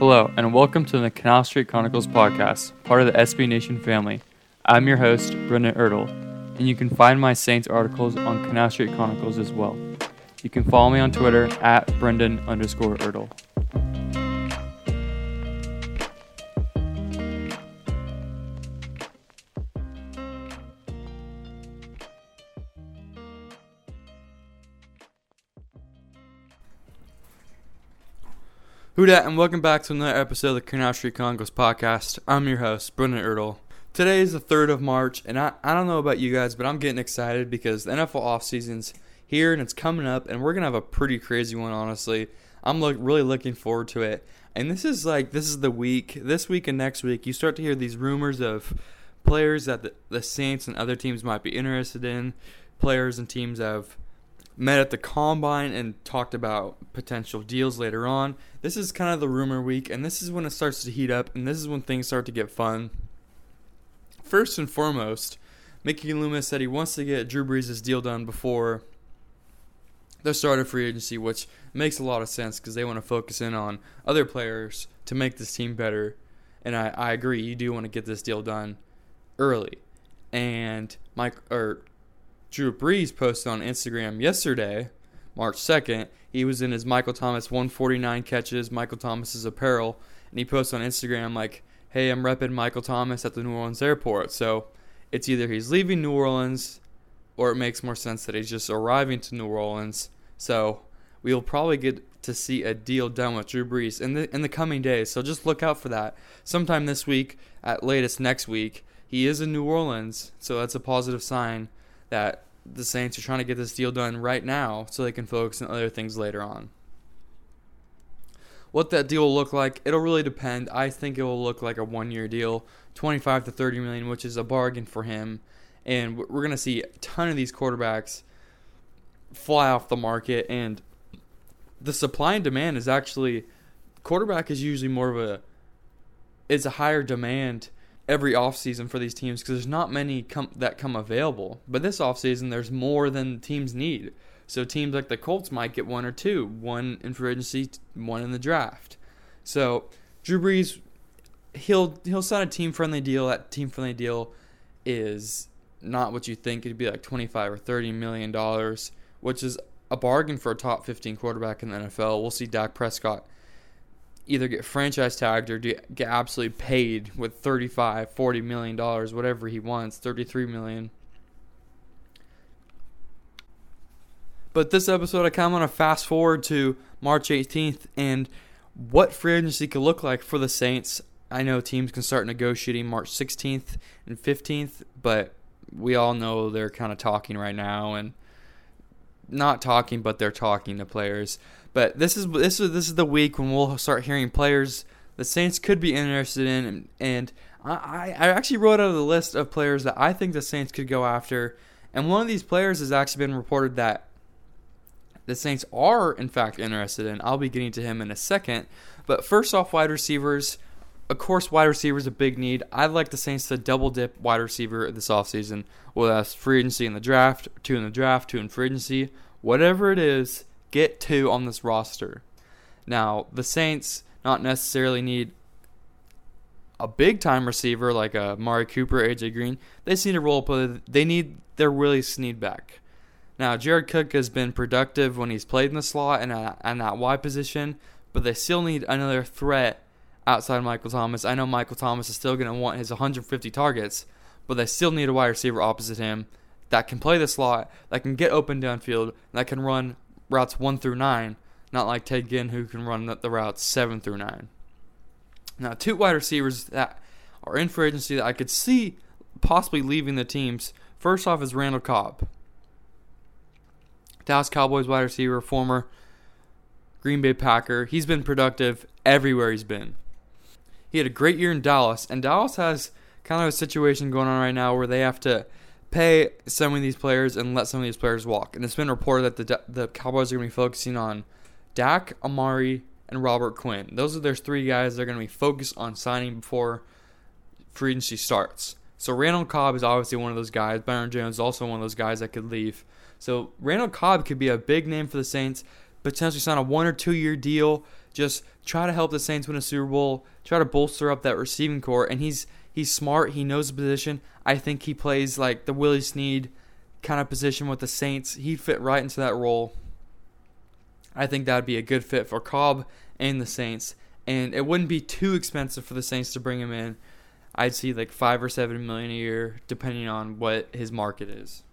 Hello, and welcome to the Canal Street Chronicles podcast, part of the SB Nation family. I'm your host, Brendan Ertl, and you can find my Saints articles on Canal Street Chronicles as well. You can follow me on Twitter at Brendan underscore Ertl. Who dat, and welcome back to another episode of the Canal Street Chronicles podcast. I'm your host, Brendan Ertl. Today is the 3rd of March, and I, I don't know about you guys, but I'm getting excited because the NFL offseason's here and it's coming up, and we're going to have a pretty crazy one, honestly. I'm look, really looking forward to it. And this is like, this is the week, this week and next week, you start to hear these rumors of players that the, the Saints and other teams might be interested in, players and teams have met at the combine and talked about potential deals later on. This is kind of the rumor week, and this is when it starts to heat up, and this is when things start to get fun. First and foremost, Mickey Loomis said he wants to get Drew Brees' deal done before the start of free agency, which makes a lot of sense because they want to focus in on other players to make this team better. And I, I agree, you do want to get this deal done early. And Mike or Drew Brees posted on Instagram yesterday, March 2nd. He was in his Michael Thomas 149 catches, Michael Thomas's apparel, and he posted on Instagram like, "Hey, I'm repping Michael Thomas at the New Orleans airport." So it's either he's leaving New Orleans, or it makes more sense that he's just arriving to New Orleans. So we'll probably get to see a deal done with Drew Brees in the in the coming days. So just look out for that. Sometime this week, at latest next week, he is in New Orleans, so that's a positive sign that the Saints are trying to get this deal done right now so they can focus on other things later on. What that deal will look like, it'll really depend. I think it will look like a one-year deal, 25 to 30 million, which is a bargain for him. And we're going to see a ton of these quarterbacks fly off the market and the supply and demand is actually quarterback is usually more of a it's a higher demand every offseason for these teams because there's not many that come available. But this offseason, there's more than teams need. So teams like the Colts might get one or two, one in free agency, one in the draft. So Drew Brees, he'll he'll sign a team friendly deal. That team friendly deal is not what you think. It'd be like twenty five or thirty million dollars, which is a bargain for a top fifteen quarterback in the NFL. We'll see Dak Prescott either get franchise tagged or get absolutely paid with 35 40 million dollars whatever he wants 33 million. But this episode i kind of want to fast forward to march 18th and what free agency could look like for the saints. I know teams can start negotiating march 16th and 15th but we all know they're kind of talking right now and not talking but they're talking to players but this is this is this is the week when we'll start hearing players the Saints could be interested in, and, and I, I actually wrote out a list of players that I think the Saints could go after, and one of these players has actually been reported that the Saints are in fact interested in. I'll be getting to him in a second, but first off, wide receivers. Of course, wide receiver is a big need. I'd like the Saints to double dip wide receiver this offseason, whether that's free agency in the draft, two in the draft, two in free agency, whatever it is get two on this roster. Now, the Saints not necessarily need a big time receiver like uh, Amari Cooper, AJ Green. They just need a role player. They need their Willie Snead back. Now, Jared Cook has been productive when he's played in the slot and in that wide position, but they still need another threat outside Michael Thomas. I know Michael Thomas is still going to want his 150 targets, but they still need a wide receiver opposite him that can play the slot, that can get open downfield, that can run routes 1 through 9, not like Ted Ginn who can run the, routes 7 through 9. Now, two wide receivers that are in free agency that I could see possibly leaving the teams. First off is Randall Cobb. Dallas Cowboys wide receiver, former Green Bay Packer. He's been productive everywhere he's been. He had a great year in Dallas, and Dallas has kind of a situation going on right now where they have to pay some of these players and let some of these players walk. And it's been reported that the the Cowboys are going to be focusing on Dak, Amari, and Robert Quinn. Those are their three guys they're going to be focused on signing before free agency starts. So Randall Cobb is obviously one of those guys. Byron Jones is also one of those guys that could leave. So Randall Cobb could be a big name for the Saints, potentially sign a one or two year deal. just try to help the Saints win a Super Bowl, try to bolster up that receiving corps. And he's he's smart. He knows the position. I think he plays like the Willie Snead kind of position with the Saints. He'd fit right into that role. I think that'd be a good fit for Cobb and the Saints. And it wouldn't be too expensive for the Saints to bring him in. I'd see like five or seven million a year, depending on what his market is.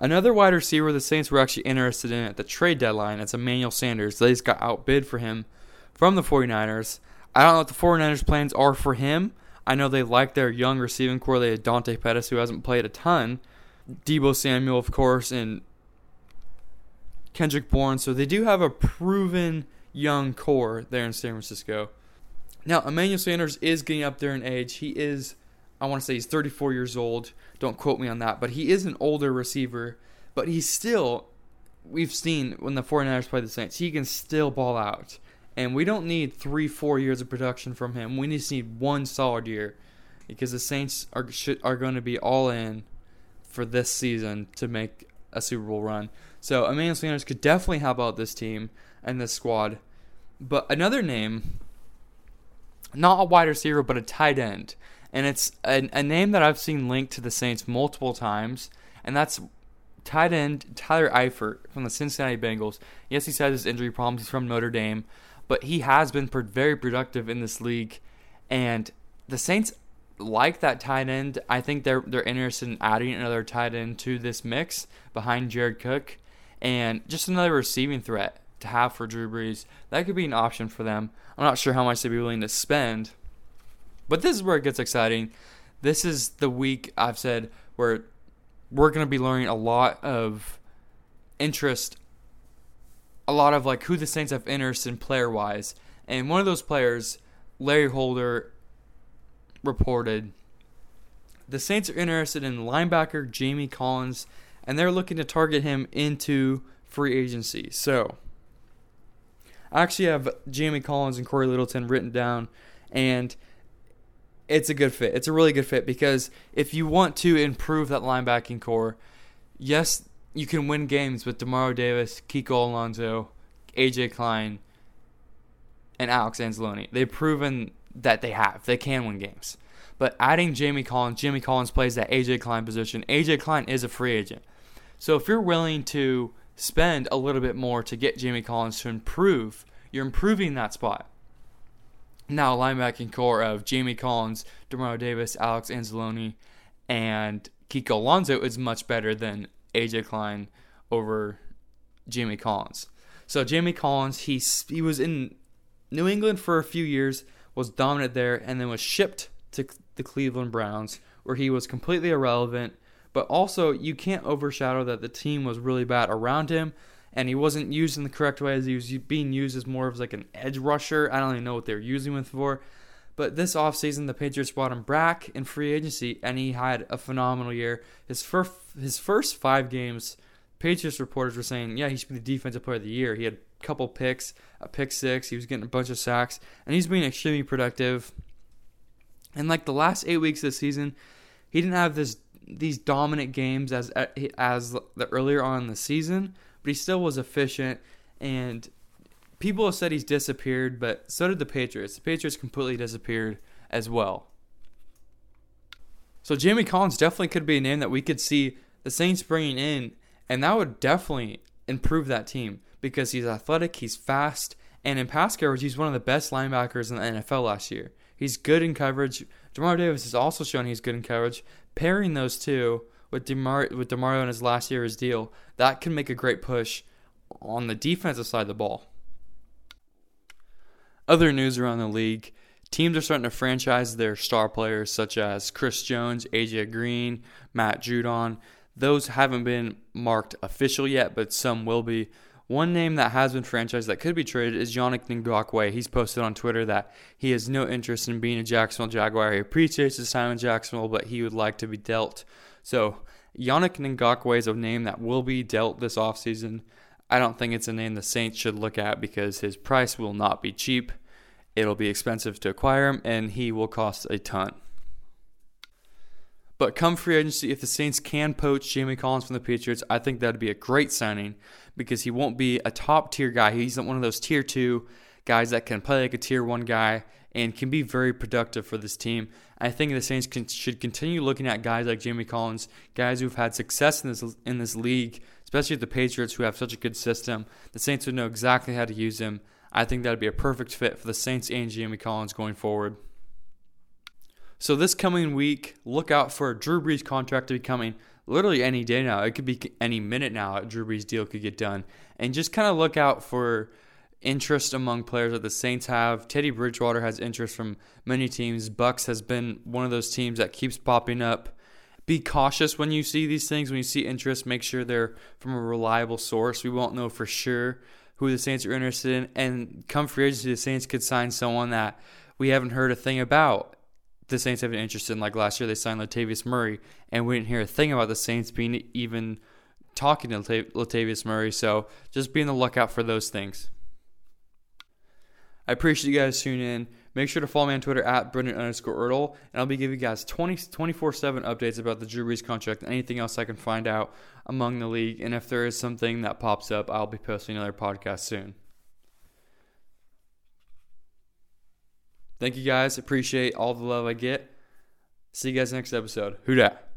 Another wide receiver the Saints were actually interested in at the trade deadline, is Emmanuel Sanders. They just got outbid for him from the 49ers. I don't know what the 49ers' plans are for him. I know they like their young receiving corps. They had Dante Pettis, who hasn't played a ton. Deebo Samuel, of course, and Kendrick Bourne. So they do have a proven young core there in San Francisco. Now, Emmanuel Sanders is getting up there in age. He is, I want to say he's 34 years old. Don't quote me on that, but he is an older receiver. But he's still, we've seen when the 49ers play the Saints, he can still ball out. And we don't need three, four years of production from him. We just need one solid year because the Saints are should, are going to be all in for this season to make a Super Bowl run. So Emmanuel Sanders could definitely help out this team and this squad. But another name, not a wide receiver, but a tight end and it's a, a name that I've seen linked to the Saints multiple times, and that's tight end Tyler Eifert from the Cincinnati Bengals. Yes, he's had his injury problems. He's from Notre Dame, but he has been very productive in this league, and the Saints like that tight end. I think they're they're interested in adding another tight end to this mix behind Jared Cook, and just another receiving threat to have for Drew Brees. That could be an option for them. I'm not sure how much they'd be willing to spend, but this is where it gets exciting. This is the week I've said where we're going to be learning a lot of interest, a lot of like who the Saints have interest in player wise. And one of those players, Larry Holder, reported the Saints are interested in linebacker Jamie Collins, and they're looking to target him into free agency. So, I actually have Jamie Collins and Cory Littleton written down, and it's a good fit. It's a really good fit because if you want to improve that linebacking corps, yes, you can win games with Demario Davis, Kiko Alonso, AJ Klein, and Alex Anzalone. They've proven that they have. They can win games. But adding Jamie Collins, Jamie Collins plays that AJ Klein position. AJ Klein is a free agent. So if you're willing to spend a little bit more to get Jamie Collins to improve, you're improving that spot. Now, linebacking corps of Jamie Collins, Demario Davis, Alex Anzalone, and Kiko Alonso is much better than AJ Klein over Jamie Collins. So Jamie Collins, he he was in New England for a few years, was dominant there, and then was shipped to the Cleveland Browns, where he was completely irrelevant. But also, you can't overshadow that the team was really bad around him and he wasn't used in the correct way as he was being used as more of like an edge rusher. I don't even know what they were using him for. But this offseason, the Patriots brought him back in free agency, and he had a phenomenal year. His first his first five games, Patriots reporters were saying, yeah, he should be the defensive player of the year. He had a couple picks, a pick six. He was getting a bunch of sacks, and he's being extremely productive. And like the last eight weeks of the season, he didn't have this these dominant games as as the earlier on in the season, but he still was efficient. And people have said he's disappeared, but so did the Patriots. The Patriots completely disappeared as well. So Jamie Collins definitely could be a name that we could see the Saints bringing in, and that would definitely improve that team because he's athletic, he's fast, and in pass coverage, he's one of the best linebackers in the NFL last year. He's good in coverage. Demario Davis has also shown he's good in coverage. Pairing those two with Demar with Demario in his last year his deal, that can make a great push on the defensive side of the ball. Other news around the league. Teams are starting to franchise their star players such as Chris Jones, AJ Green, Matt Judon. Those haven't been marked official yet, but some will be. One name that has been franchised that could be traded is Yannick Ngakoue. He's posted on Twitter that he has no interest in being a Jacksonville Jaguar. He appreciates his time in Jacksonville, but he would like to be dealt so Yannick Ngakoue is a name that will be dealt this offseason. I don't think it's a name the Saints should look at because his price will not be cheap. It'll be expensive to acquire him, and he will cost a ton. But come free agency, if the Saints can poach Jamie Collins from the Patriots, I think that'd be a great signing because he won't be a top tier guy. He's not one of those tier two guys that can play like a tier one guy and can be very productive for this team. I think the Saints can, should continue looking at guys like Jamie Collins, guys who've had success in this in this league, especially the Patriots who have such a good system. The Saints would know exactly how to use him. I think that'd be a perfect fit for the Saints and Jamie Collins going forward. So this coming week, look out for Drew Brees' contract to be coming literally any day now. It could be any minute now. Drew Brees' deal could get done, and just kind of look out for interest among players that the Saints have. Teddy Bridgewater has interest from many teams. Bucs has been one of those teams that keeps popping up. Be cautious when you see these things. When you see interest, make sure they're from a reliable source. We won't know for sure who the Saints are interested in. And come free agency, the Saints could sign someone that we haven't heard a thing about. The Saints have been interested in. Like last year, they signed Latavius Murray, and we didn't hear a thing about the Saints being even talking to Latavius Murray. So just be on the lookout for those things. I appreciate you guys tuning in. Make sure to follow me on Twitter at Brendan underscore Ertl, and I'll be giving you guys 20, 24-7 updates about the Drew Brees contract and anything else I can find out among the league. And if there is something that pops up, I'll be posting another podcast soon. Thank you guys. Appreciate all the love I get. See you guys next episode. Who dat?